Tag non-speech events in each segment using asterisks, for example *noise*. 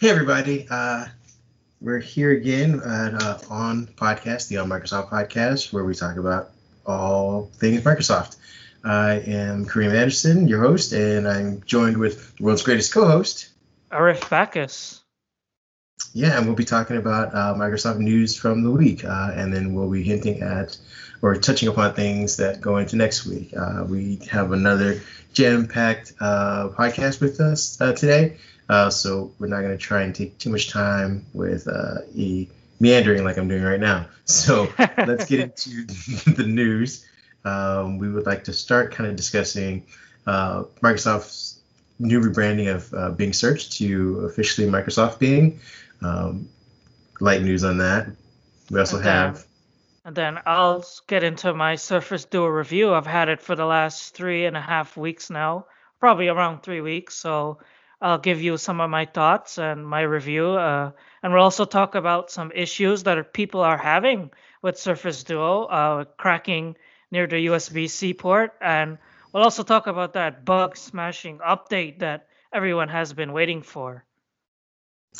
Hey, everybody. Uh, we're here again at uh, On Podcast, the On Microsoft podcast, where we talk about all things Microsoft. I am Kareem Anderson, your host, and I'm joined with the world's greatest co host, Arif Bacchus. Yeah, and we'll be talking about uh, Microsoft news from the week, uh, and then we'll be hinting at or touching upon things that go into next week. Uh, we have another jam-packed uh, podcast with us uh, today. Uh, so we're not going to try and take too much time with uh, e meandering like I'm doing right now. So *laughs* let's get into *laughs* the news. Um, we would like to start kind of discussing uh, Microsoft's new rebranding of uh, Bing Search to officially Microsoft Bing. Um, light news on that. We also and then, have. And then I'll get into my Surface Duo review. I've had it for the last three and a half weeks now, probably around three weeks. So I'll give you some of my thoughts and my review. Uh, and we'll also talk about some issues that are, people are having with Surface Duo, uh, cracking near the USB C port. And we'll also talk about that bug smashing update that everyone has been waiting for.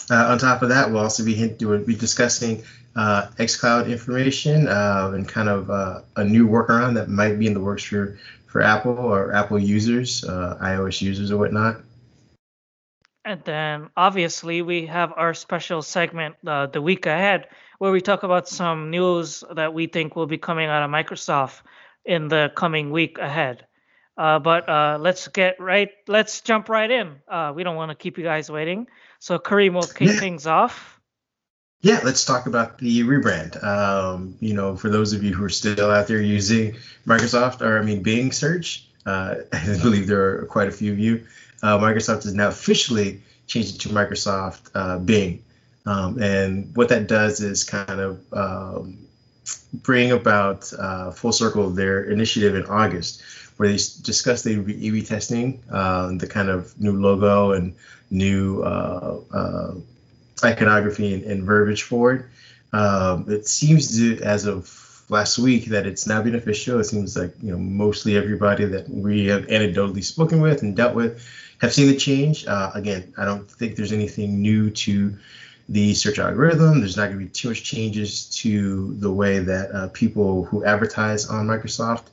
Uh, on top of that, we'll also be we'll be discussing uh, xCloud information uh, and kind of uh, a new workaround that might be in the works for for Apple or Apple users, uh, iOS users or whatnot. And then obviously we have our special segment uh, the week ahead where we talk about some news that we think will be coming out of Microsoft in the coming week ahead. Uh, but uh, let's get right. Let's jump right in. Uh, we don't want to keep you guys waiting. So Kareem will kick Yeah. things off. Yeah, let's talk about the rebrand. Um, you know, for those of you who are still out there using Microsoft, or I mean Bing search, uh, *laughs* I believe there are quite a few of you. Uh, Microsoft has now officially changed it to Microsoft uh, Bing, um, and what that does is kind of um, bring about uh, full circle their initiative in August, where they discussed the A/B testing, uh, the kind of new logo and new uh, uh, iconography and, and verbiage for it. Um, it seems to, as of last week, that it's now been official. It seems like you know mostly everybody that we have anecdotally spoken with and dealt with have seen the change. Uh, again, I don't think there's anything new to the search algorithm. There's not going to be too much changes to the way that uh, people who advertise on Microsoft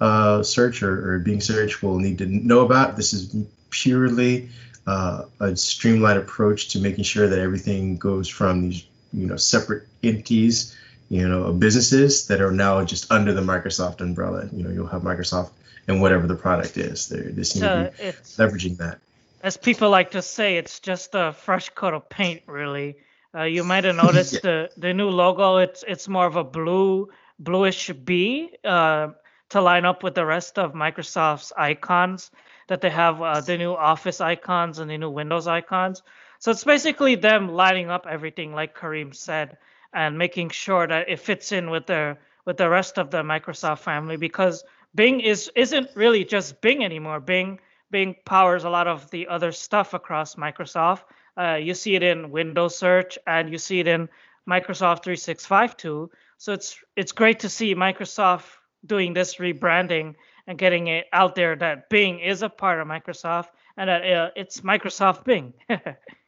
uh, search or, or Bing search will need to know about. This is purely uh, a streamlined approach to making sure that everything goes from these you know separate entities you know businesses that are now just under the microsoft umbrella you know you'll have microsoft and whatever the product is They're, they seem to be leveraging that as people like to say, it's just a fresh coat of paint, really. Uh, you might have noticed *laughs* Yeah. the the new logo. It's it's more of a blue bluish B uh, to line up with the rest of Microsoft's icons that they have. Uh, the new Office icons and the new Windows icons. So it's basically them lining up everything, like Kareem said, and making sure that it fits in with the with the rest of the Microsoft family. Because Bing is isn't really just Bing anymore. Bing Bing powers a lot of the other stuff across Microsoft. Uh, you see it in Windows Search and you see it in Microsoft 365 too. So it's it's great to see Microsoft doing this rebranding and getting it out there that Bing is a part of Microsoft and that uh, it's Microsoft Bing. *laughs*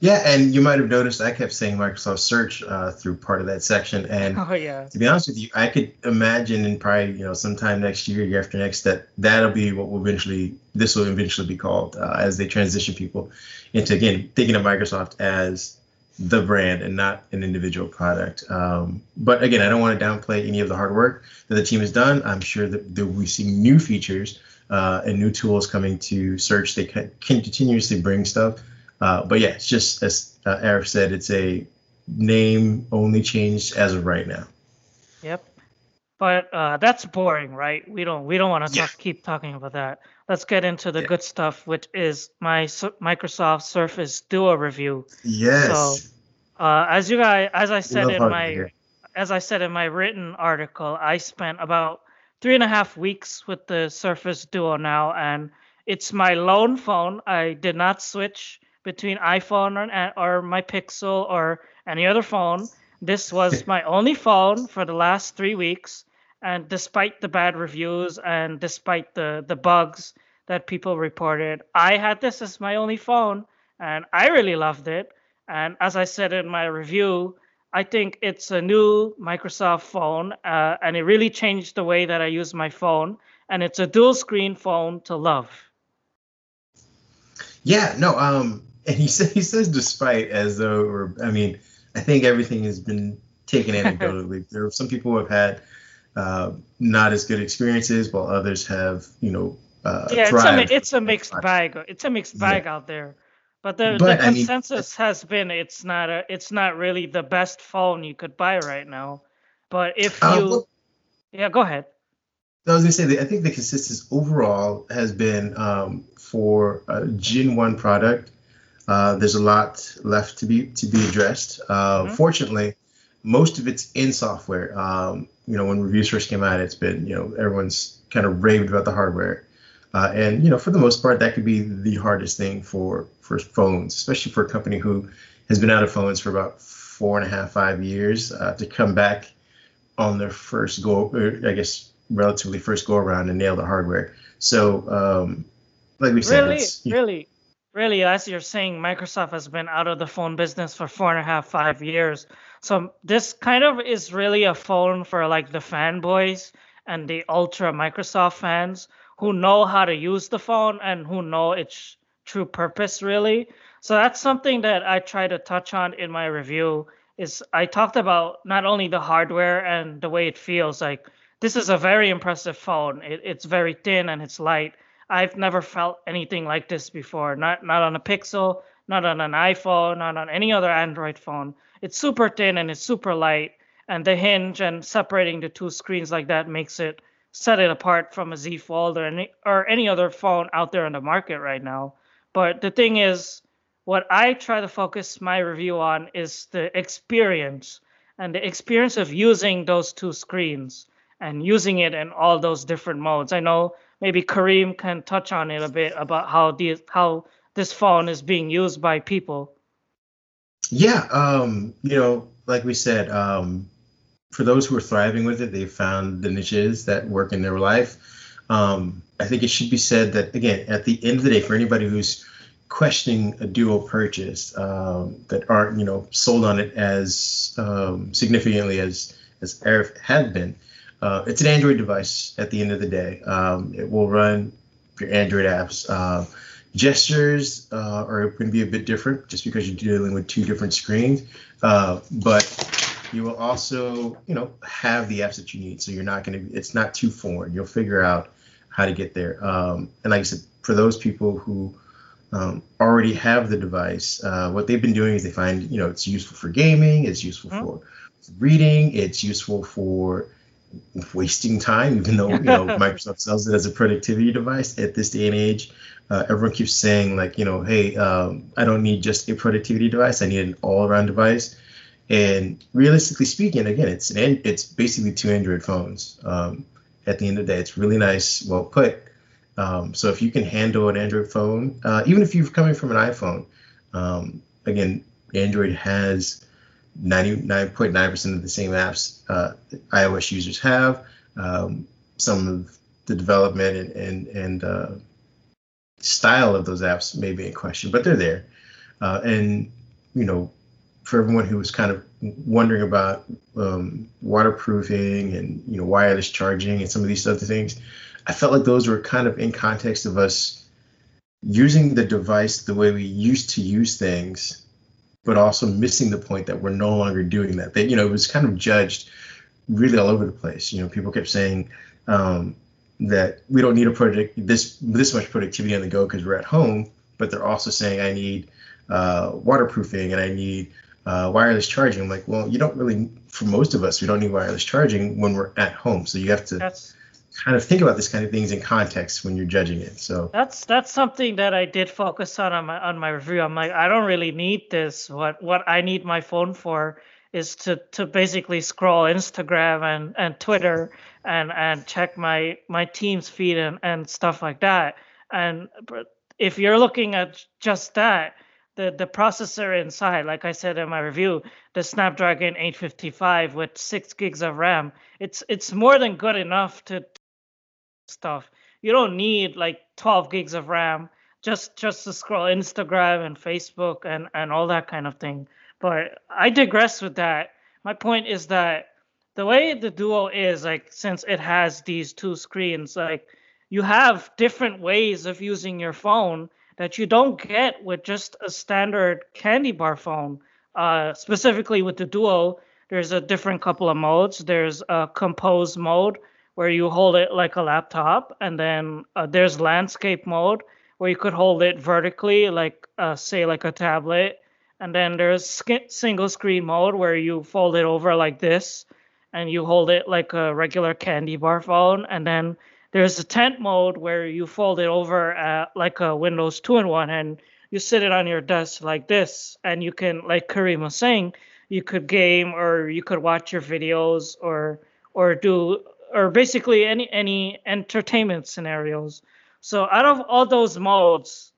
yeah and you might have noticed i kept saying microsoft search uh, through part of that section and oh yeah. to be honest with you, I could imagine in probably you know sometime next year, year after next, that that'll be what will eventually this will eventually be called uh, as they transition people into again thinking of Microsoft as the brand and not an individual product. Um, but again, I don't want to downplay any of the hard work that the team has done. I'm sure that, that we see new features uh, and new tools coming to search. They can, can continuously bring stuff. Uh, but yeah, it's just as uh, Arif said, it's a name only changed as of right now. Yep. But uh, that's boring, right? We don't we don't want to Yeah. talk, keep talking about that. Let's get into the Yeah. good stuff, which is my Su- Microsoft Surface Duo review. Yes. Uh, as you guys, as I said in my, here. as I said in my written article, I spent about three and a half weeks with the Surface Duo now, and it's my lone phone. I did not switch between iPhone or, or my Pixel or any other phone. This was *laughs* my only phone for the last three weeks, and despite the bad reviews and despite the the bugs that people reported, I had this as my only phone, and I really loved it. And as I said in my review, I think it's a new Microsoft phone, uh, and it really changed the way that I use my phone. And it's a dual screen phone to love. Yeah, no, um, and he says he says despite as though, or I mean, I think everything has been taken *laughs* anecdotally. there are some people who have had uh, not as good experiences, while others have, you know, uh, yeah, it's a, it's a mixed bag. It's a mixed bag yeah. out there. But the, but, the consensus I mean, has been it's not a it's not really the best phone you could buy right now. But if uh, you, yeah, go ahead. I was gonna say that I think the consensus overall has been um, for a Gen One product. Uh, there's a lot left to be to be addressed. Uh, mm-hmm. Fortunately, most of it's in software. Um, you know, when reviews first came out, it's been you know everyone's kind of raved about the hardware. Uh, and you know, for the most part, that could be the hardest thing for for phones, especially for a company who has been out of phones for about four and a half, five years uh, to come back on their first go, I guess, relatively first go around and nail the hardware. So, um, like we said, really, really, really, as you're saying, Microsoft has been out of the phone business for four and a half, five years. So this kind of is really a phone for like the fanboys and the ultra Microsoft fans who know how to use the phone and who know its true purpose really. So that's something that I try to touch on in my review is I talked about not only the hardware and the way it feels like this is a very impressive phone. It, it's very thin and it's light. I've never felt anything like this before. Not not on a Pixel, not on an iPhone, not on any other Android phone. It's super thin and it's super light and the hinge and separating the two screens like that makes it set it apart from a Z Fold or any or any other phone out there on the market right now. But the thing is, what I try to focus my review on is the experience and the experience of using those two screens and using it in all those different modes. I know maybe Kareem can touch on it a bit about how the how this phone is being used by people. Yeah, um, you know, like we said, um, for those who are thriving with it, they've found the niches that work in their life. Um, I think it should be said that again, at the end of the day, for anybody who's questioning a Duo purchase um, that aren't you know sold on it as um, significantly as as Arif had been, uh, it's an Android device. At the end of the day, um, it will run your Android apps. Uh, gestures uh, are going to be a bit different just because you're dealing with two different screens, uh, but you will also, you know, have the apps that you need. So you're not going to, it's not too foreign. You'll figure out how to get there. Um, and like I said, for those people who um, already have the device, uh, what they've been doing is they find, you know, it's useful for gaming, it's useful mm-hmm. for reading, it's useful for wasting time, even though, you know, *laughs* Microsoft sells it as a productivity device at this day and age. Uh, everyone keeps saying like, you know, hey, um, I don't need just a productivity device. I need an all-around device. And realistically speaking, again, it's an it's basically two Android phones. Um, at the end of the day, it's really nice, well put. Um, so if you can handle an Android phone, uh, even if you're coming from an iPhone, um, again, Android has 99.9% of the same apps uh, iOS users have. Um, some of the development and and, and uh, style of those apps may be in question, but they're there. Uh, and you know, for everyone who was kind of wondering about um, waterproofing and you know wireless charging and some of these other things, I felt like those were kind of in context of us using the device the way we used to use things, but also missing the point that we're no longer doing that. That you know it was kind of judged really all over the place. You know, people kept saying um, that we don't need a project this this much productivity on the go because we're at home, but they're also saying I need uh, waterproofing and I need uh, wireless charging. I'm like, well, you don't really, for most of us, we don't need wireless charging when we're at home. So you have to that's, kind of think about this kind of things in context when you're judging it. So that's that's something that I did focus on on my on my review. I'm like, I don't really need this. What what I need my phone for is to to basically scroll Instagram and and Twitter and and check my my team's feed and and stuff like that. And if you're looking at just that the the processor inside, like I said in my review, the Snapdragon 855 with six gigs of RAM, it's it's more than good enough to stuff. You don't need like 12 gigs of RAM. just just to scroll Instagram and Facebook and and all that kind of thing. But I digress with that. My point is that the way the Duo is like since it has these two screens, like you have different ways of using your phone that you don't get with just a standard candy bar phone. Uh, specifically with the Duo, there's a different couple of modes. There's a compose mode where you hold it like a laptop, and then uh, there's landscape mode where you could hold it vertically, like uh, say like a tablet. And then there's single screen mode where you fold it over like this, and you hold it like a regular candy bar phone. And then there's a tent mode where you fold it over like a Windows 2 in one, and you sit it on your desk like this, and you can, like Kareem was saying, you could game or you could watch your videos or or do or basically any any entertainment scenarios. So out of all those modes,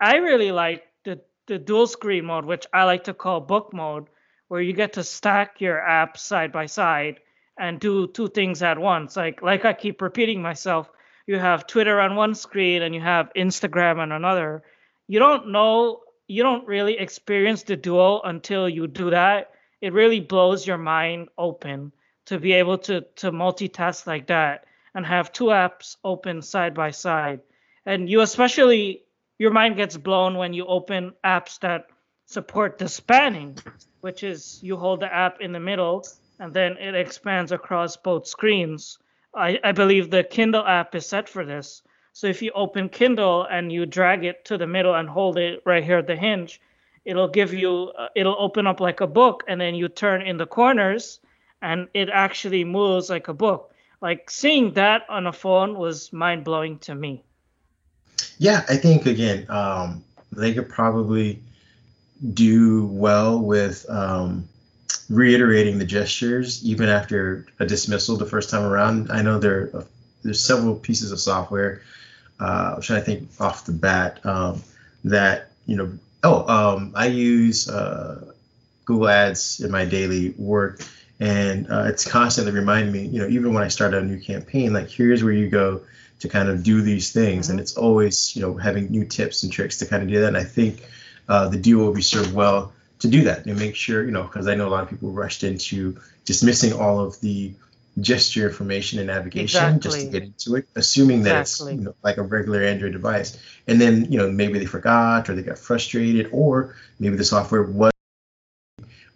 I really like the the dual screen mode, which I like to call book mode, where you get to stack your apps side by side and do two things at once. Like like I keep repeating myself, you have Twitter on one screen and you have Instagram on another. You don't know you don't really experience the duo until you do that. It really blows your mind open to be able to to multitask like that and have two apps open side by side. And you especially your mind gets blown when you open apps that support the spanning, which is you hold the app in the middle and then it expands across both screens. I, I believe the Kindle app is set for this. So if you open Kindle and you drag it to the middle and hold it right here at the hinge, it'll give you uh, it'll open up like a book and then you turn in the corners and it actually moves like a book. Like seeing that on a phone was mind blowing to me. Yeah, I think again, um, they could probably do well with um, reiterating the gestures even after a dismissal the first time around. I know there there's several pieces of software uh, trying to think off the bat um, that you know. Oh, um, I use uh, Google Ads in my daily work, and uh, it's constantly reminding me. You know, even when I start a new campaign, like here's where you go to kind of do these things, mm-hmm. and it's always you know having new tips and tricks to kind of do that. And I think uh, the Duo will be served well to do that and make sure you know because I know a lot of people rushed into dismissing all of the gesture information and navigation exactly. just to get into it, assuming that exactly. it's you know, like a regular Android device. And then you know maybe they forgot or they got frustrated or maybe the software was.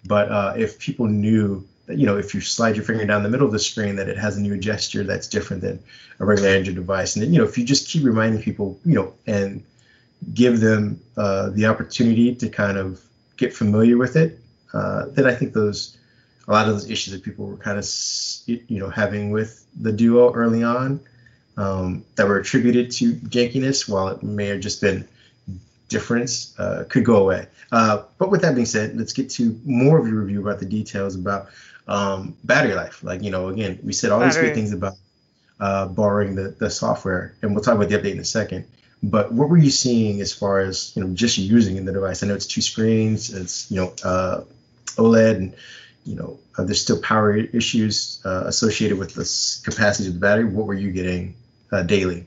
But uh, if people knew you know if you slide your finger down the middle of the screen that it has a new gesture that's different than a regular Android device, and then you know if you just keep reminding people you know and give them uh, the opportunity to kind of get familiar with it, uh, then I think those a lot of those issues that people were kind of you know having with the duo early on um, that were attributed to jankiness, while it may have just been difference, uh, could go away. Uh, but with that being said, let's get to more of your review about the details about um, battery life. Like you know, again, we said all battery. these great things about uh, borrowing the the software, and we'll talk about the update in a second. But what were you seeing as far as you know just using in the device? I know it's two screens, it's you know uh, OLED, and you know, uh, there's still power issues uh, associated with the capacity of the battery. What were you getting uh, daily?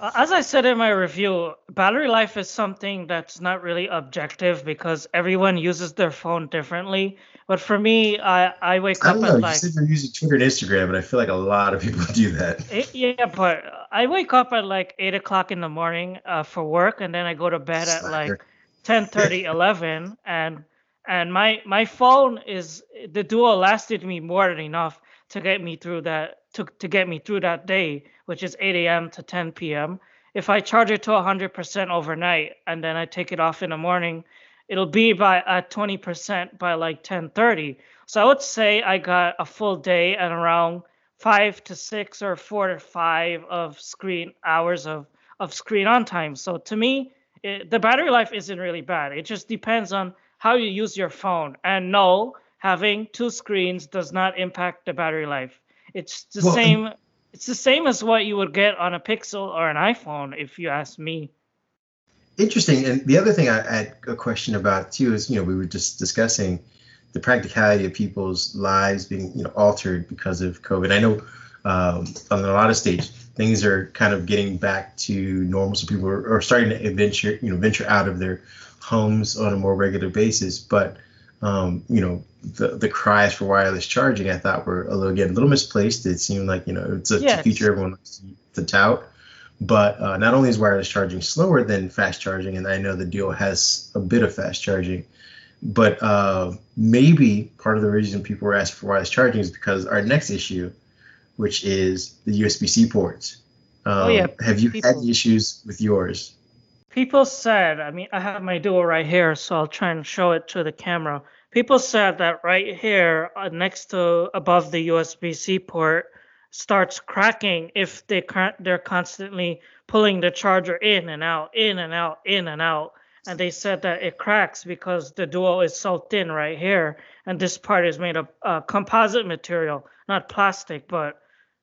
As I said in my review, battery life is something that's not really objective because everyone uses their phone differently. But for me, I, I wake I up know, at like. You said you're using Twitter and Instagram, but I feel like a lot of people *laughs* do that. It, yeah, but I wake up at like 8 o'clock in the morning uh, for work, and then I go to bed Slacker. at like 10 30, *laughs* 11. And and my my phone is the duo lasted me more than enough to get me through that to, to get me through that day which is 8 a.m to 10 p.m if i charge it to 100% overnight and then i take it off in the morning it'll be by uh, at 20% by like 10:30 so i would say i got a full day and around five to six or four to five of screen hours of of screen on time so to me it, the battery life isn't really bad it just depends on how you use your phone. And no, having two screens does not impact the battery life. It's the well, same. It's the same as what you would get on a Pixel or an iPhone, if you ask me. Interesting. And the other thing I had a question about too is, you know, we were just discussing the practicality of people's lives being, you know, altered because of COVID. I know um, on a lot of stages, things are kind of getting back to normal. So people are, are starting to venture, you know, venture out of their homes on a more regular basis. But um, you know, the the cries for wireless charging, I thought were a little again a little misplaced. It seemed like you know it's a, yes. feature everyone wants to tout. But uh, not only is wireless charging slower than fast charging, and I know the Duo has a bit of fast charging, but uh, maybe part of the reason people were asking for wireless charging is because our next issue, which is the USB-C ports. Um, oh yeah. Have you people, had issues with yours? People said, I mean, I have my Duo right here, so I'll try and show it to the camera. People said that right here, uh, next to above the USB-C port, starts cracking if they they're constantly pulling the charger in and out, in and out, in and out. And they said that it cracks because the Duo is so thin right here, and this part is made of uh, composite material, not plastic. But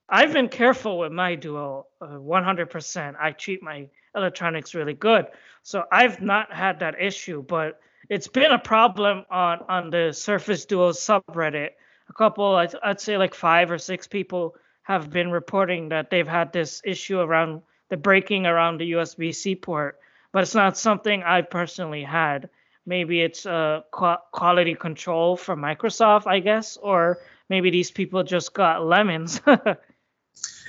I've been careful with my Duo, uh, 100%. I treat my electronics really good, so I've not had that issue. But it's been a problem on on the Surface Duo subreddit. A couple, I'd, I'd say like five or six people have been reporting that they've had this issue around the breaking around the USB C port, but it's not something I personally had. Maybe it's a uh, quality control from Microsoft, I guess, or maybe these people just got lemons. *laughs*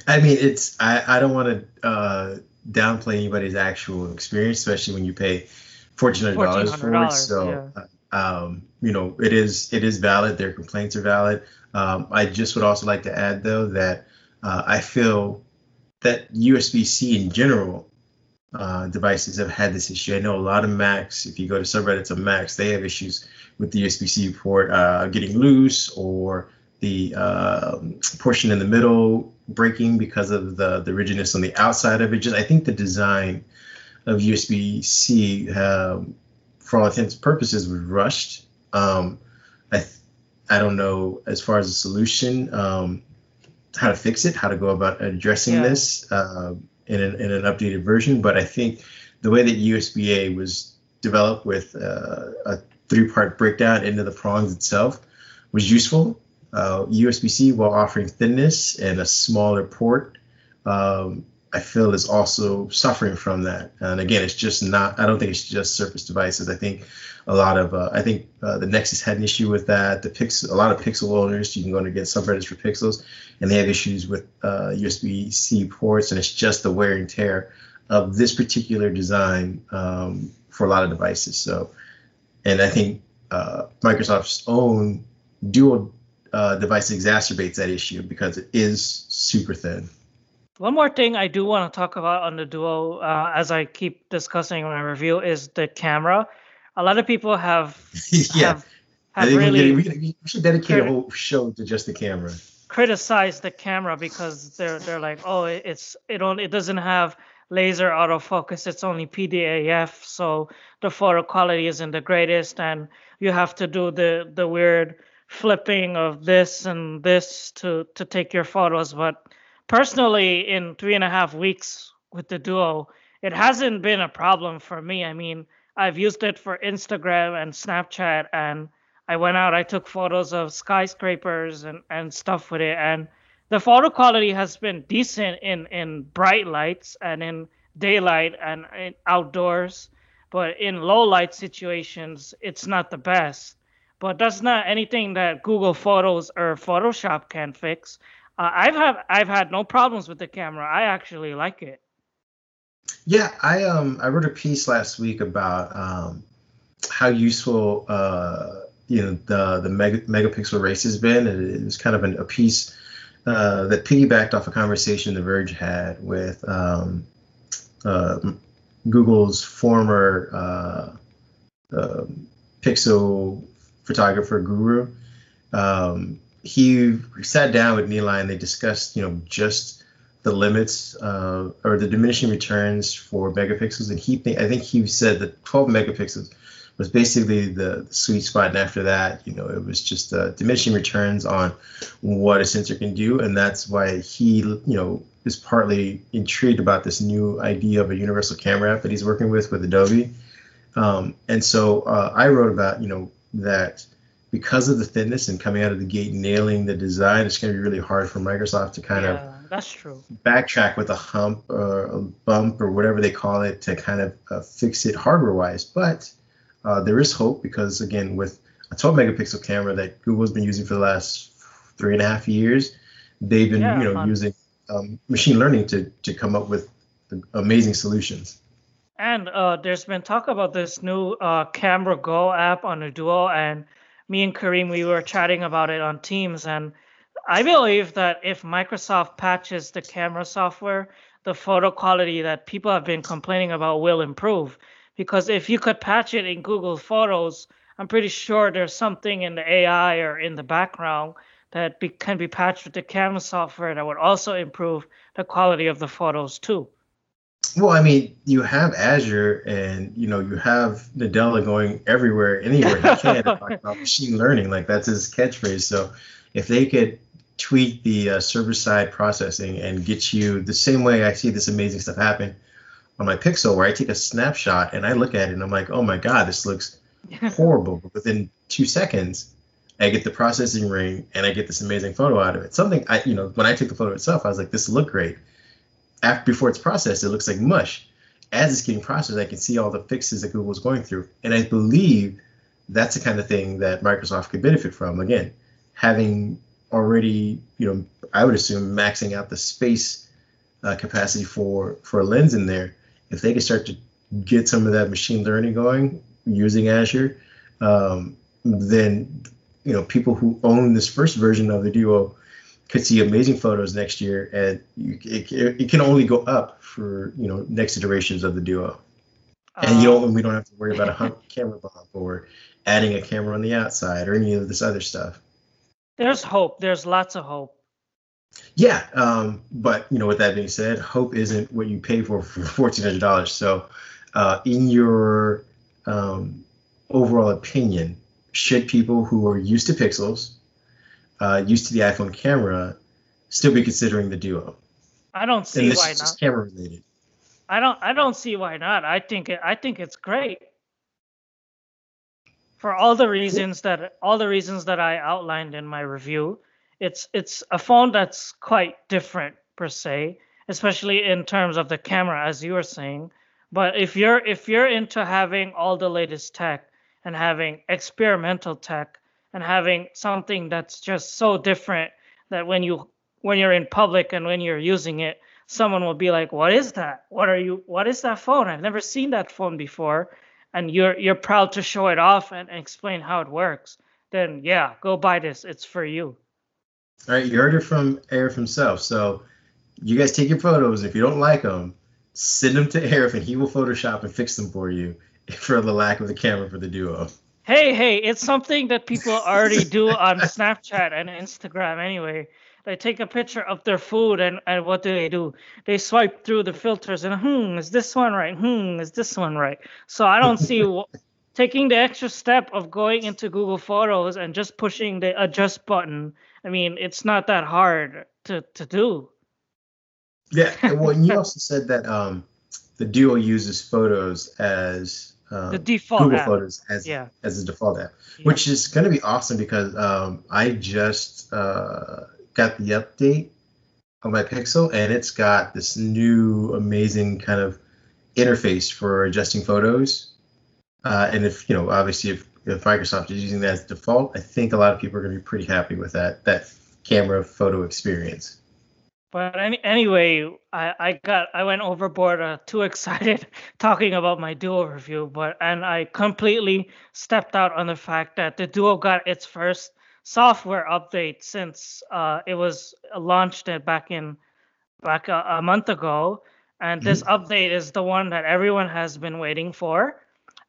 I mean, it's I, I don't want to uh, downplay anybody's actual experience, especially when you pay fourteen hundred dollars for it. So, yeah. Uh, um, you know, it is it is valid. Their complaints are valid. Um, I just would also like to add, though, that uh, I feel that USB-C in general uh, devices have had this issue. I know a lot of Macs, if you go to subreddits of Macs, they have issues with the USB-C port uh, getting loose or the uh, portion in the middle breaking because of the, the rigidness on the outside of it. Just I think the design of USB-C, um, for all intents and purposes, was rushed. Um, I I don't know as far as a solution um, how to fix it, how to go about addressing yeah. this uh, in, an, in an updated version. But I think the way that USB-A was developed with uh, a three-part breakdown into the prongs itself was useful. Uh, USB-C, while offering thinness and a smaller port, um, I feel is also suffering from that. And again, it's just not. I don't think it's just Surface devices. I think a lot of. Uh, I think uh, the Nexus had an issue with that. The Pix, a lot of Pixel owners, you can go and get subreddits for Pixels, and they have issues with uh, USB-C ports, and it's just the wear and tear of this particular design um, for a lot of devices. So, and I think uh, Microsoft's own Duo uh, device exacerbates that issue because it is super thin. One more thing I do want to talk about on the Duo, uh, as I keep discussing in my review, is the camera. A lot of people have *laughs* yeah. have, have really we, we, should dedicate crit- a whole show to just the camera. Criticize the camera because they're they're like, oh, it's it only it doesn't have laser autofocus. It's only PDAF, so the photo quality isn't the greatest, and you have to do the the weird flipping of this and this to to take your photos, but personally, in three and a half weeks with the Duo, it hasn't been a problem for me. I mean, I've used it for Instagram and Snapchat, and I went out, I took photos of skyscrapers and, and stuff with it, and the photo quality has been decent in, in bright lights and in daylight and in outdoors, but in low light situations, it's not the best. But that's not anything that Google Photos or Photoshop can fix. Uh, I've have I've had no problems with the camera. I actually like it. Yeah, I um I wrote a piece last week about um how useful uh you know the the mega, megapixel race has been, it was kind of an, a piece uh, that piggybacked off a conversation The Verge had with um, uh, Google's former uh, uh, pixel photographer guru. Um, he sat down with Neil and they discussed, you know, just the limits uh, or the diminishing returns for megapixels. And he, think, I think he said that 12 megapixels was basically the, the sweet spot. And after that, you know, it was just uh, diminishing returns on what a sensor can do. And that's why he, you know, is partly intrigued about this new idea of a universal camera app that he's working with with Adobe. Um, and so uh, I wrote about, you know, that because of the thinness and coming out of the gate nailing the design, it's going to be really hard for Microsoft to kind yeah, of that's true. backtrack with a hump or a bump or whatever they call it to kind of uh, fix it hardware wise. But uh, there is hope because again, with a 12 megapixel camera that Google's been using for the last three and a half years, they've been Yeah, you know fun. using um, machine learning to to come up with amazing solutions. And uh, there's been talk about this new uh, Camera Go app on the Duo, and me and Kareem we were chatting about it on Teams, and I believe that if Microsoft patches the camera software, the photo quality that people have been complaining about will improve. Because if you could patch it in Google Photos, I'm pretty sure there's something in the AI or in the background that be, can be patched with the camera software that would also improve the quality of the photos too. Well, I mean, you have Azure, and you know you have Nadella going everywhere, anywhere he can about *laughs* machine learning. Like that's his catchphrase. So, if they could tweak the uh, server-side processing and get you the same way I see this amazing stuff happen on my Pixel, where I take a snapshot and I look at it and I'm like, oh my god, this looks *laughs* horrible. But within two seconds, I get the processing ring and I get this amazing photo out of it. Something I, you know, when I took the photo itself, I was like, this look great. After before it's processed, it looks like mush. As it's getting processed, I can see all the fixes that Google's going through, and I believe that's the kind of thing that Microsoft could benefit from. Again, having already, you know, I would assume maxing out the space uh, capacity for for a lens in there. If they could start to get some of that machine learning going using Azure, um, then you know people who own this first version of the Duo could see amazing photos next year, and you, it, it can only go up for you know next iterations of the Duo. And you Um, don't we don't have to worry about a hump *laughs* camera bump or adding a camera on the outside or any of this other stuff. There's hope. There's lots of hope. Yeah, um, but you know, with that being said, hope isn't what you pay for for fourteen hundred dollars. So, uh, in your um, overall opinion, should people who are used to pixels, uh, used to the iPhone camera, still be considering the Duo? I don't see this why is not. camera related. I don't. I don't see why not. I think it. I think it's great. For all the reasons that all the reasons that I outlined in my review, it's it's a phone that's quite different per se, especially in terms of the camera, as you were saying. But if you're if you're into having all the latest tech and having experimental tech and having something that's just so different that when you when you're in public and when you're using it, someone will be like, "What is that? What are you? What is that phone? I've never seen that phone before." And you're you're proud to show it off and explain how it works. Then yeah, go buy this. It's for you. All right, you heard it from Arif himself. So, you guys take your photos. If you don't like them, send them to Arif, and he will Photoshop and fix them for you *laughs* for the lack of the camera for the Duo. Hey, hey, it's something that people *laughs* already do on Snapchat and Instagram anyway. They take a picture of their food and, and what do they do? They swipe through the filters and hmm, is this one right? Hmm, is this one right? So I don't see wh- taking the extra step of going into Google Photos and just pushing the adjust button. I mean, it's not that hard to, to do. Yeah, and well, and you *laughs* also said that um, the Duo uses Photos as um, The default Google app. Photos as Yeah. as a default app, Yeah. which is going to be awesome because um, I just uh, got the update on my Pixel, and it's got this new amazing kind of interface for adjusting photos. Uh, and if you know, obviously, if, if Microsoft is using that as default, I think a lot of people are going to be pretty happy with that that camera photo experience. But any, anyway, I, I got I went overboard, uh, too *laughs* excited talking about my Duo review, but and I completely stepped out on the fact that the Duo got its first software update since uh, it was launched back in back a, a month ago, and this update is the one that everyone has been waiting for.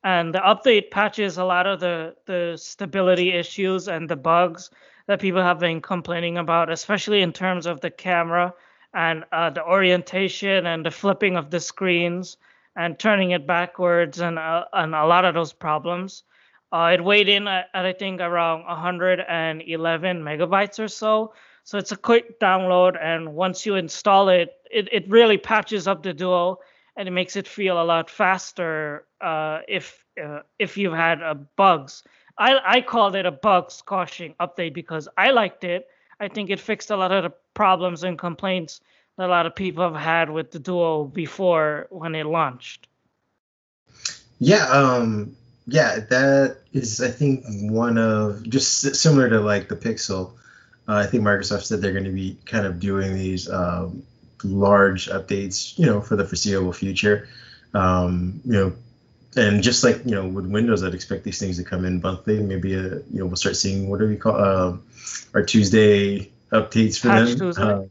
And the update patches a lot of the the stability issues and the bugs that people have been complaining about, especially in terms of the camera and uh, the orientation and the flipping of the screens and turning it backwards and uh, and a lot of those problems. Uh, it weighed in at, at I think around 111 megabytes or so. So it's a quick download, and once you install it, it, it really patches up the Duo and it makes it feel a lot faster uh, if uh, if you've had uh, bugs I I called it a bug squashing update because I liked it. I think it fixed a lot of the problems and complaints that a lot of people have had with the Duo before when it launched. Yeah, um, yeah, that is I think one of just similar to like the Pixel. Uh, I think Microsoft said they're going to be kind of doing these um, large updates, you know, for the foreseeable future. Um, you know, and just like you know with Windows, I'd expect these things to come in monthly. Maybe a, you know we'll start seeing what do we call uh, our Tuesday updates for Patch them. Uh,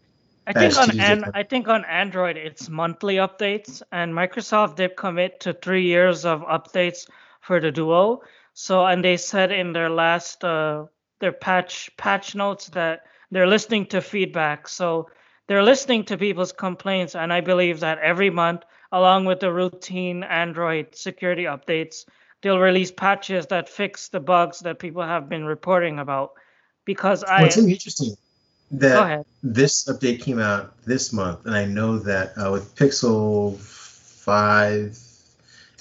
I think on Tuesday. an, I think on Android it's monthly updates, and Microsoft did commit to three years of updates for the Duo. So and they said in their last uh, their patch patch notes that they're listening to feedback. So they're listening to people's complaints, and I believe that every month, along with the routine Android security updates, they'll release patches that fix the bugs that people have been reporting about. Because I What's interesting that this update came out this month, and I know that uh, with Pixel five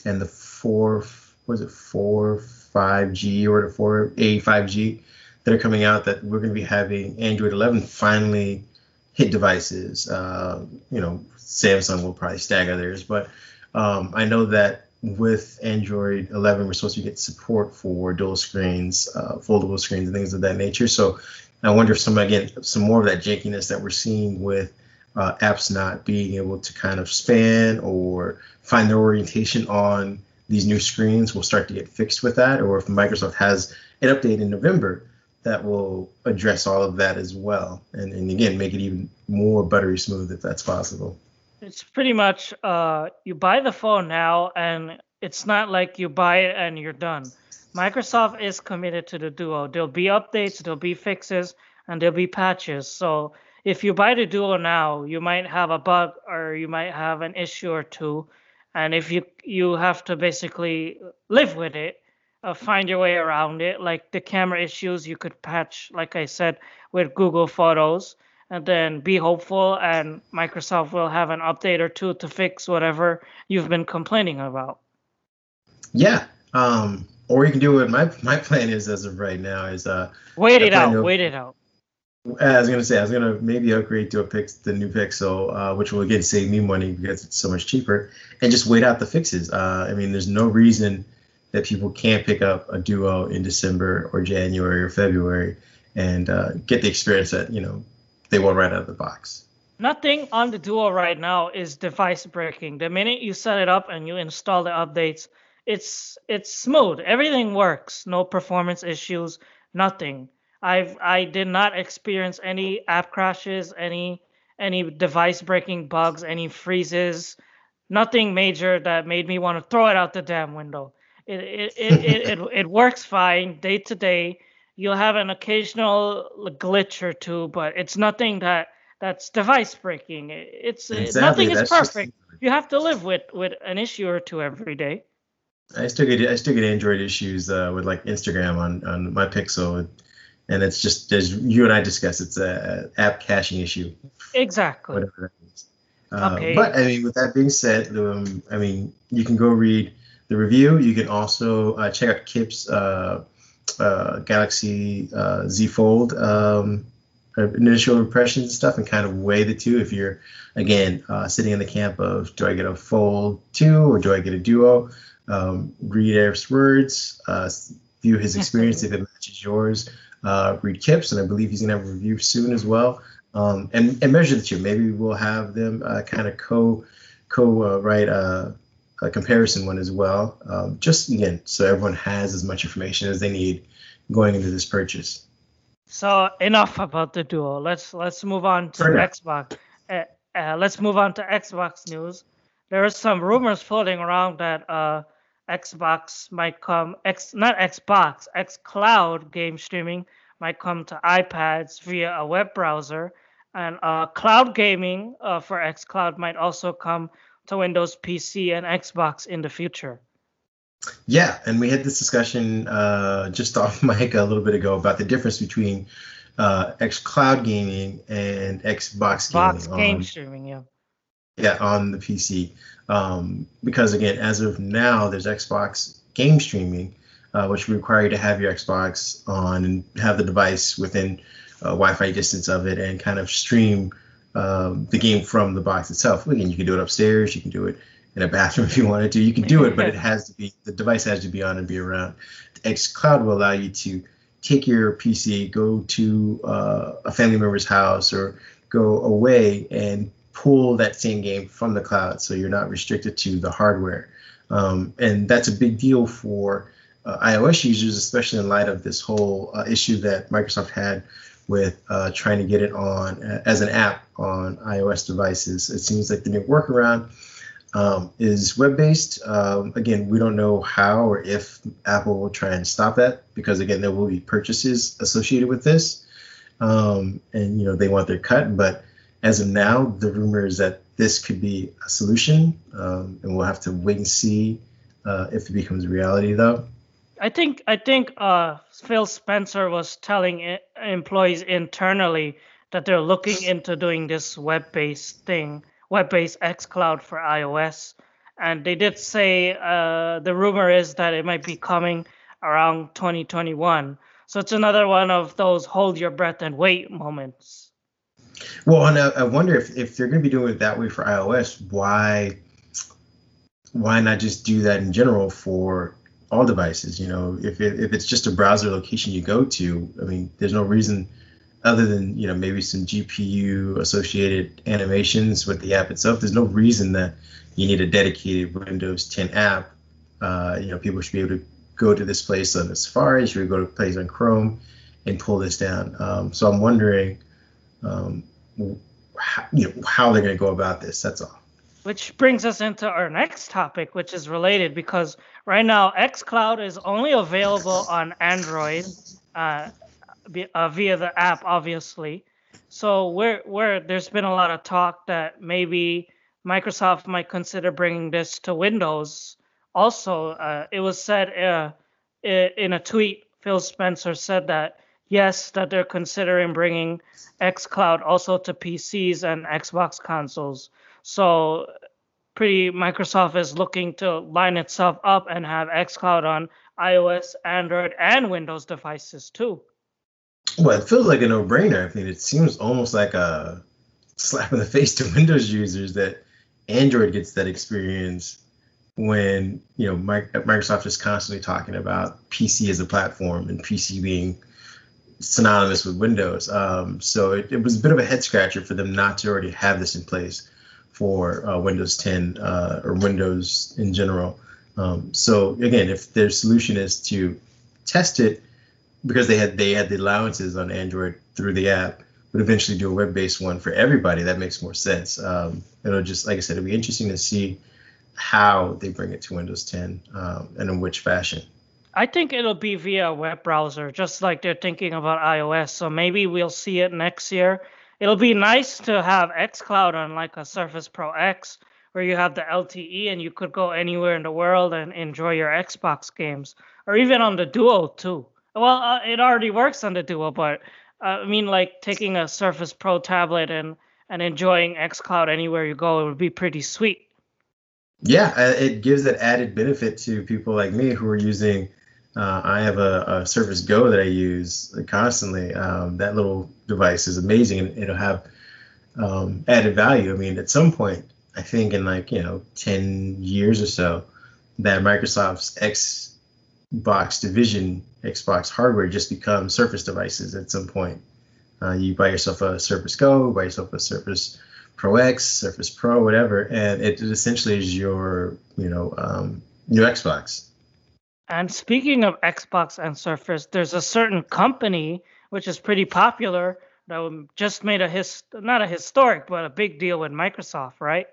and the four was it four five G or the four A five G that are coming out, that we're going to be having Android 11 finally hit devices. Uh, you know, Samsung will probably stagger theirs, but um, I know that with Android 11, we're supposed to get support for dual screens, uh, foldable screens, and things of that nature. So I wonder if some again some more of that jankiness that we're seeing with uh, apps not being able to kind of span or find their orientation on these new screens will start to get fixed with that, or if Microsoft has an update in November that will address all of that as well, and, and again make it even more buttery smooth if that's possible. It's pretty much uh, you buy the phone now, and it's not like you buy it and you're done. Microsoft is committed to the Duo. There'll be updates, there'll be fixes, and there'll be patches. So if you buy the Duo now, you might have a bug or you might have an issue or two, and if you you have to basically live with it, uh, find your way around it. Like the camera issues, you could patch, like I said, with Google Photos and then be hopeful and Microsoft will have an update or two to fix whatever you've been complaining about. Yeah. Um, or you can do what my my plan is as of right now is uh Wait it out, a- wait it out. I was gonna say I was gonna maybe upgrade to a pix the new Pixel, uh, which will again save me money because it's so much cheaper, and just wait out the fixes. Uh, I mean, there's no reason that people can't pick up a Duo in December or January or February and uh, get the experience that you know they want right out of the box. Nothing on the Duo right now is device breaking. The minute you set it up and you install the updates, it's it's smooth. Everything works. No performance issues, nothing. I've I did not experience any app crashes, any any device breaking bugs, any freezes, nothing major that made me want to throw it out the damn window. It it it, it, *laughs* it, works fine day to day. You'll have an occasional glitch or two, but it's nothing that that's device breaking. It's Exactly, nothing is that's just- perfect. You have to live with with an issue or two every day. I still get I still get Android issues uh, with like Instagram on on my Pixel, and it's just as you and I discussed, it's a app caching issue. Exactly. whatever that means. Uh, Okay. But I mean, with that being said, um, I mean, you can go read the review. You can also uh, check out Kip's uh, uh, Galaxy uh, Z Fold um, initial impressions and stuff, and kind of weigh the two. If you're again uh, sitting in the camp of do I get a Fold two or do I get a Duo? Um, read Eric's words, uh, view his experience if it matches yours. Uh, read Kip's, and I believe he's gonna have a review soon as well um, and, and measure the two. Maybe we'll have them uh, kind of co co uh, write a, a comparison one as well. Um, just again, so everyone has as much information as they need going into this purchase. So enough about the Duo. Let's let's move on to Fair. Xbox. Uh, uh, let's move on to Xbox news. There are some rumors floating around that uh, Xbox might come X not Xbox X Cloud game streaming might come to iPads via a web browser, and uh, cloud gaming uh, for X Cloud might also come to Windows PC and Xbox in the future. Yeah, and we had this discussion uh, just *laughs* off mic a little bit ago about the difference between uh, X Cloud gaming and Xbox Box gaming. game on- streaming, yeah. yeah on the pc um, because again as of now there's xbox game streaming uh, which require you to have your Xbox on and have the device within uh, Wi-Fi distance of it and kind of stream um, the game from the box itself. Again, you can do it upstairs, you can do it in a bathroom *laughs* if you wanted to. You can do it, but it has to be the device has to be on and be around. X Cloud will allow you to take your PC, go to uh, a family member's house, or go away and pull that same game from the cloud, so you're not restricted to the hardware. Um, and that's a big deal for uh, iOS users, especially in light of this whole uh, issue that Microsoft had with uh, trying to get it on uh, as an app on iOS devices. It seems like the new workaround um, is web-based. Um, again, we don't know how or if Apple will try and stop that because again, there will be purchases associated with this, um, and you know they want their cut. But as of now, the rumor is that this could be a solution, um, and we'll have to wait and see uh, if it becomes reality, though. I think I think uh, Phil Spencer was telling employees internally that they're looking into doing this web-based thing, web-based xCloud for iOS, and they did say uh, the rumor is that it might be coming around 2021. So it's another one of those hold your breath and wait moments. Well, and I, I wonder if if they're going to be doing it that way for iOS, why why not just do that in general for all devices. You know, if if it's just a browser location you go to, I mean, there's no reason other than you know maybe some GPU associated animations with the app itself. There's no reason that you need a dedicated Windows 10 app. Uh, you know, people should be able to go to this place on Safari, should go to place on Chrome, and pull this down. Um, so I'm wondering, um, how, you know, how they're going to go about this. That's all. Which brings us into our next topic, which is related because right now xCloud is only available on Android uh, uh, via the app, obviously. So where where there's been a lot of talk that maybe Microsoft might consider bringing this to Windows. Also, uh, it was said uh, in a tweet, Phil Spencer said that yes, that they're considering bringing xCloud also to PCs and Xbox consoles. So pretty Microsoft is looking to line itself up and have xCloud on iOS, Android, and Windows devices too. Well, it feels like a no-brainer. I mean, it seems almost like a slap in the face to Windows users that Android gets that experience when you know Microsoft is constantly talking about PC as a platform and PC being synonymous with Windows. Um, so it, it was a bit of a head scratcher for them not to already have this in place for uh, Windows 10 uh, or Windows in general. Um, so again, if their solution is to test it because they had they had the allowances on Android through the app, but eventually do a web-based one for everybody, that makes more sense. Um, it'll just like I said, it'll be interesting to see how they bring it to Windows 10 um, and in which fashion. I think it'll be via a web browser, just like they're thinking about iOS. So maybe we'll see it next year it'll be nice to have xCloud on like a Surface Pro X where you have the LTE and you could go anywhere in the world and enjoy your Xbox games or even on the Duo too. Well, uh, it already works on the Duo, but uh, I mean like taking a Surface Pro tablet and and enjoying xCloud anywhere you go, it would be pretty sweet. Yeah, uh, it gives that added benefit to people like me who are using uh, I have a, a, Surface Go that I use constantly. Um, that little device is amazing, and it'll have um, added value. I mean, at some point, I think in like you know ten years or so, that Microsoft's Xbox division, Xbox hardware, just becomes Surface devices. At some point, uh, you buy yourself a Surface Go, buy yourself a Surface Pro X, Surface Pro, whatever, and it essentially is your you know um, new Xbox. And speaking of Xbox and Surface, there's a certain company which is pretty popular that just made a his not a historic but a big deal with Microsoft, right?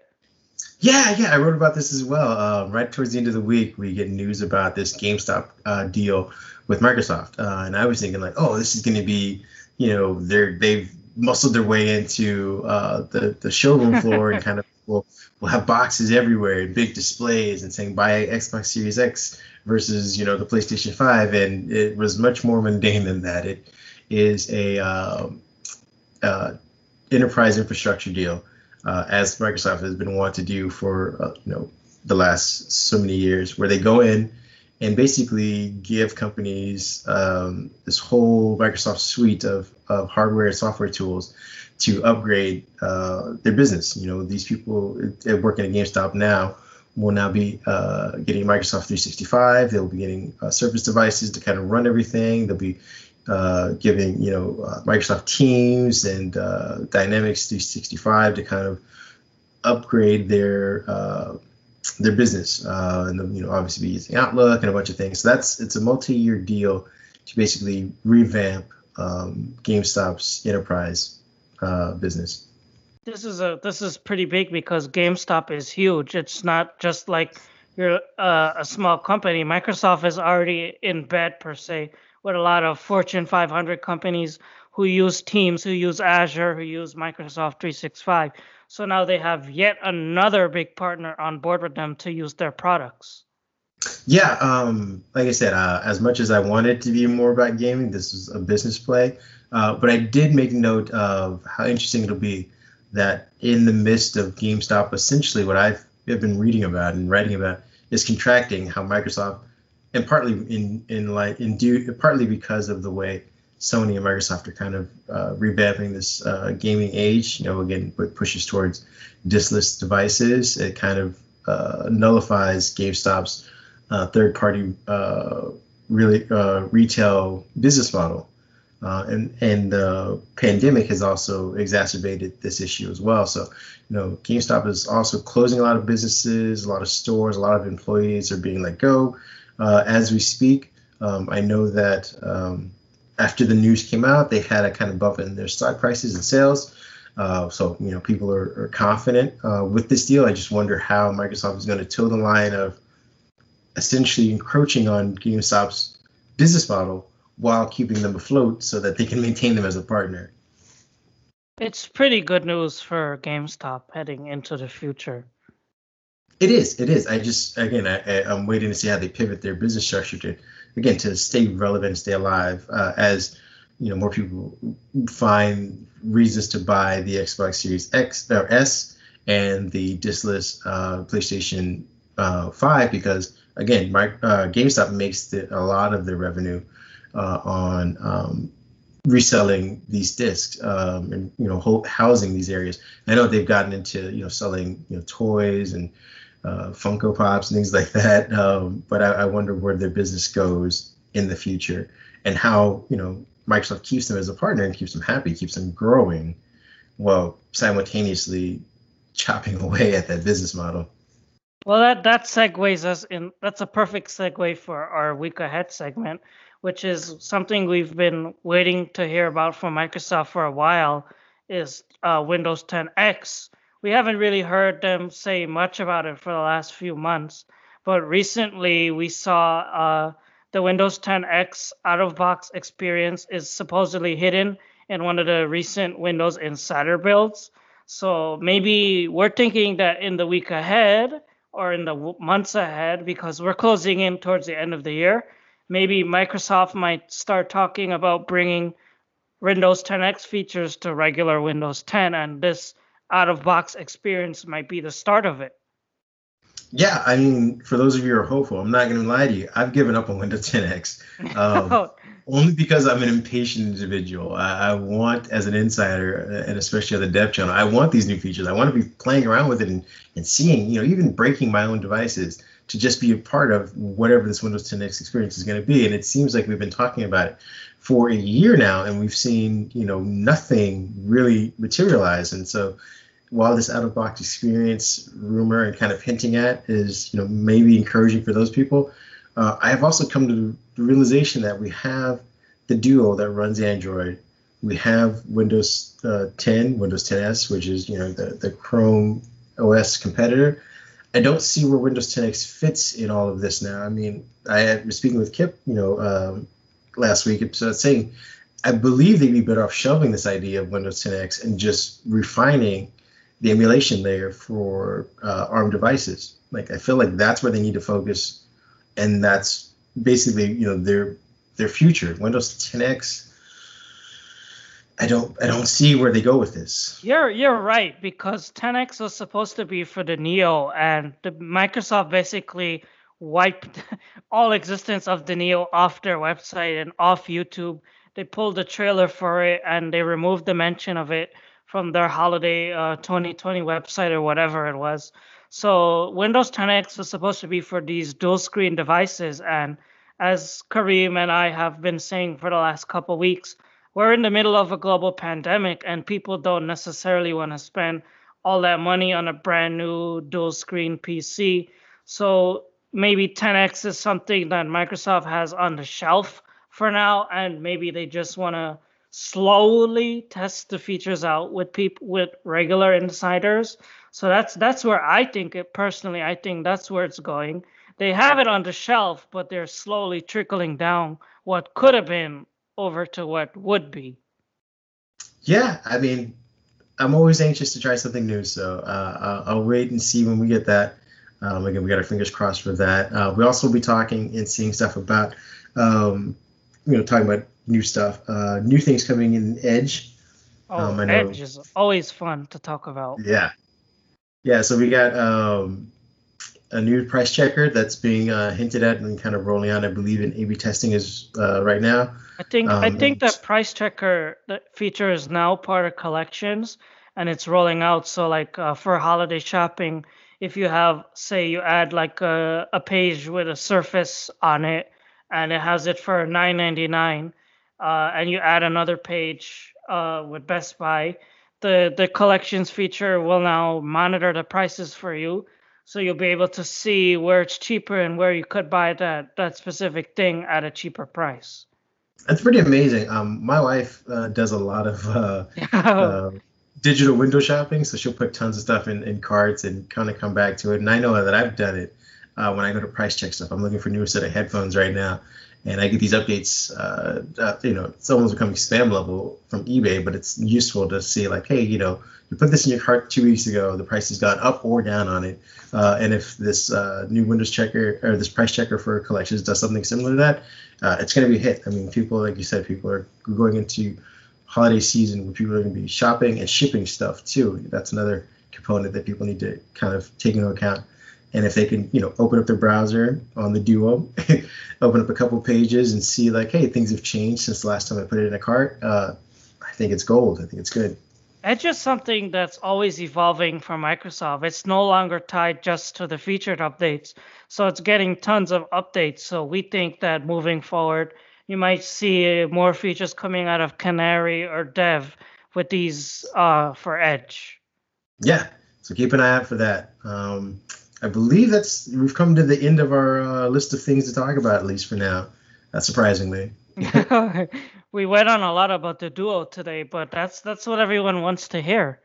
Yeah, yeah, I wrote about this as well. Uh, right towards the end of the week, we get news about this GameStop uh, deal with Microsoft, uh, and I was thinking like, oh, this is going to be, you know, they're they've muscled their way into uh, the the showroom floor and *laughs* kind of will will have boxes everywhere and big displays and saying buy Xbox Series X versus you know the PlayStation 5, and it was much more mundane than that. It is a uh, uh, enterprise infrastructure deal, uh, as Microsoft has been wanting to do for uh, you know the last so many years, where they go in and basically give companies um, this whole Microsoft suite of, of hardware and software tools to upgrade uh, their business. You know, these people working at GameStop now will now be uh, getting Microsoft 365. They'll be getting uh, Surface devices to kind of run everything. They'll be uh, giving you know uh, Microsoft Teams and uh, Dynamics 365 to kind of upgrade their their business, and you know obviously be using Outlook and a bunch of things. So that's it's a multi-year deal to basically revamp um, GameStop's enterprise uh, business. This is a this is pretty big because GameStop is huge. It's not just like you're uh, a small company. Microsoft is already in bed per se with a lot of Fortune 500 companies who use Teams, who use Azure, who use Microsoft 365. So now they have yet another big partner on board with them to use their products. Yeah, um, like I said, uh, as much as I wanted to be more about gaming, this is a business play. Uh, but I did make note of how interesting it'll be that in the midst of GameStop, essentially what I've been reading about and writing about is contracting how Microsoft and partly in in like in due partly because of the way Sony and Microsoft are kind of uh, revamping this uh, gaming age. You know, again, pushes towards diskless devices, it kind of uh, nullifies GameStop's uh, third-party uh, really uh, retail business model. And and the pandemic has also exacerbated this issue as well. So, you know, GameStop is also closing a lot of businesses, a lot of stores, a lot of employees are being let go uh, as we speak. Um, I know that um, after the news came out, they had a kind of bump in their stock prices and sales. Uh, so you know people are, are confident uh, with this deal. I just wonder how Microsoft is going to toe the line of essentially encroaching on GameStop's business model while keeping them afloat so that they can maintain them as a partner. It's pretty good news for GameStop heading into the future. It is. It is. I just again, I, am waiting to see how they pivot their business structure to, again, to stay relevant, stay alive. Uh, as you know, more people find reasons to buy the Xbox Series X or S and the diskless uh, PlayStation uh, Five because again, my, uh, GameStop makes the, a lot of their revenue uh, on um, reselling these discs um, and you know ho- housing these areas. I know they've gotten into you know selling you know toys and uh, Funko Pops and things like that. Um, but I, I, wonder where their business goes in the future and how you know Microsoft keeps them as a partner and keeps them happy, keeps them growing, while simultaneously chopping *laughs* away at that business model. Well, that that segues us in. That's a perfect segue for our week ahead segment, which is something we've been waiting to hear about from Microsoft for a while. Is uh, Windows 10 X we haven't really heard them say much about it for the last few months. But recently, we saw uh, the Windows 10 X out of box experience is supposedly hidden in one of the recent Windows Insider builds. So maybe we're thinking that in the week ahead or in the months ahead, because we're closing in towards the end of the year, maybe Microsoft might start talking about bringing Windows 10X features to regular Windows 10. And this out of box experience might be the start of it. Yeah, I mean, for those of you who are hopeful, I'm not going to lie to you. I've given up on Windows 10X um, *laughs* oh. only because I'm an impatient individual. I, I, want, as an insider, and especially on the dev channel, I want these new features. I want to be playing around with it and, and seeing, you know, even breaking my own devices to just be a part of whatever this Windows 10X experience is going to be. And it seems like we've been talking about it for a year now, and we've seen, you know, nothing really materialize. And so, while this out of box experience rumor and kind of hinting at is you know maybe encouraging for those people uh, i have also come to the realization that we have the duo that runs android we have windows uh, 10 windows 10s which is you know the, the chrome os competitor i don't see where windows 10x fits in all of this now i mean i was speaking with kip you know um, last week so saying i believe they'd be better off shelving this idea of windows 10x and just refining the emulation layer for uh, ARM devices. Like I feel like that's where they need to focus, and that's basically you know their their future. Windows 10x. I don't I don't see where they go with this. You're you're right because 10x was supposed to be for the Neo, and the Microsoft basically wiped *laughs* all existence of the Neo off their website and off YouTube. They pulled the trailer for it and they removed the mention of it from their holiday uh, 2020 website or whatever it was. So Windows 10X was supposed to be for these dual screen devices, and as Kareem and I have been saying for the last couple weeks, we're in the middle of a global pandemic, and people don't necessarily want to spend all that money on a brand new dual screen PC. So maybe 10X is something that Microsoft has on the shelf for now, and maybe they just want to slowly test the features out with people with regular insiders. So that's that's where I think it personally. I think that's where it's going. They have it on the shelf, but they're slowly trickling down what could have been over to what would be. Yeah, I mean, I'm always anxious to try something new, so uh, I'll, wait and see when we get that. Um, again, we got our fingers crossed for that. Uh, we also will be talking and seeing stuff about, um, you know, talking about new stuff, uh, new things coming in Edge. Oh, um, Edge is always fun to talk about. Yeah, yeah. So we got um, a new price checker that's being uh, hinted at and kind of rolling out. I believe in A/B testing is uh, right now. I think um, I think that price checker feature is now part of collections and it's rolling out. So like uh, for holiday shopping, if you have say you add like a, a page with a surface on it and it has it for 9.99 uh, and you add another page uh, with Best Buy, the the collections feature will now monitor the prices for you so you'll be able to see where it's cheaper and where you could buy that that specific thing at a cheaper price. That's pretty amazing. Um, my wife uh, does a lot of uh, *laughs* uh, digital window shopping, so she'll put tons of stuff in, in carts and kind of come back to it. And I know that I've done it uh, when I go to price check stuff. I'm looking for a new set of headphones right now, and I get these updates. Uh, uh, you know, someone's becoming spam level from eBay, but it's useful to see like, hey, you know, you put this in your cart two weeks ago, the price has gone up or down on it. Uh, and if this uh, new Windows checker or this price checker for collections does something similar to that, uh, it's going to be a hit. I mean, people, like you said, people are going into holiday season where people are going to be shopping and shipping stuff too. That's another component that people need to kind of take into account. And if they can, you know, open up their browser on the Duo, *laughs* open up a couple pages and see like, hey, things have changed since the last time I put it in a cart. Uh, I think it's gold. I think it's good. Edge is something that's always evolving for Microsoft. It's no longer tied just to the featured updates. So it's getting tons of updates. So we think that moving forward, you might see more features coming out of Canary or Dev with these uh, for Edge. Yeah. So keep an eye out for that. Um, I believe that's we've come to the end of our uh, list of things to talk about, at least for now. Not surprisingly. *laughs* we went on a lot about the duo today, but that's that's what everyone wants to hear.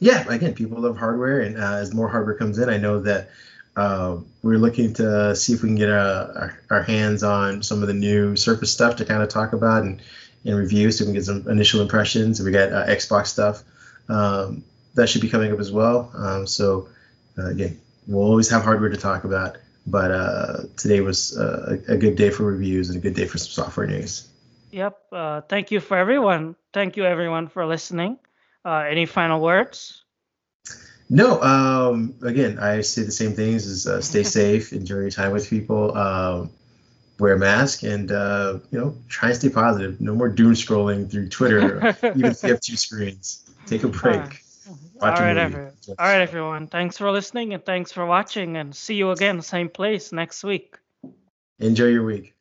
Yeah, again, people love hardware, and uh, as more hardware comes in, I know that uh, we're looking to see if we can get uh, our, our, hands on some of the new Surface stuff to kind of talk about and, and review, so we can get some initial impressions. We got uh, Xbox stuff um, that should be coming up as well. Um, so uh, again, we'll always have hardware to talk about. But uh, today was uh, a good day for reviews and a good day for some software news. Yep. Uh, thank you for everyone. Thank you everyone for listening. Uh, any final words? No. Um, again, I say the same things: is uh, stay *laughs* safe, enjoy your time with people, um, wear a mask, and uh, you know, try and stay positive. No more doom scrolling through Twitter, *laughs* even if you have two screens. Take a break. All right, everyone. All right, everyone. Thanks for listening and thanks for watching, and see you again, same place next week. Enjoy your week.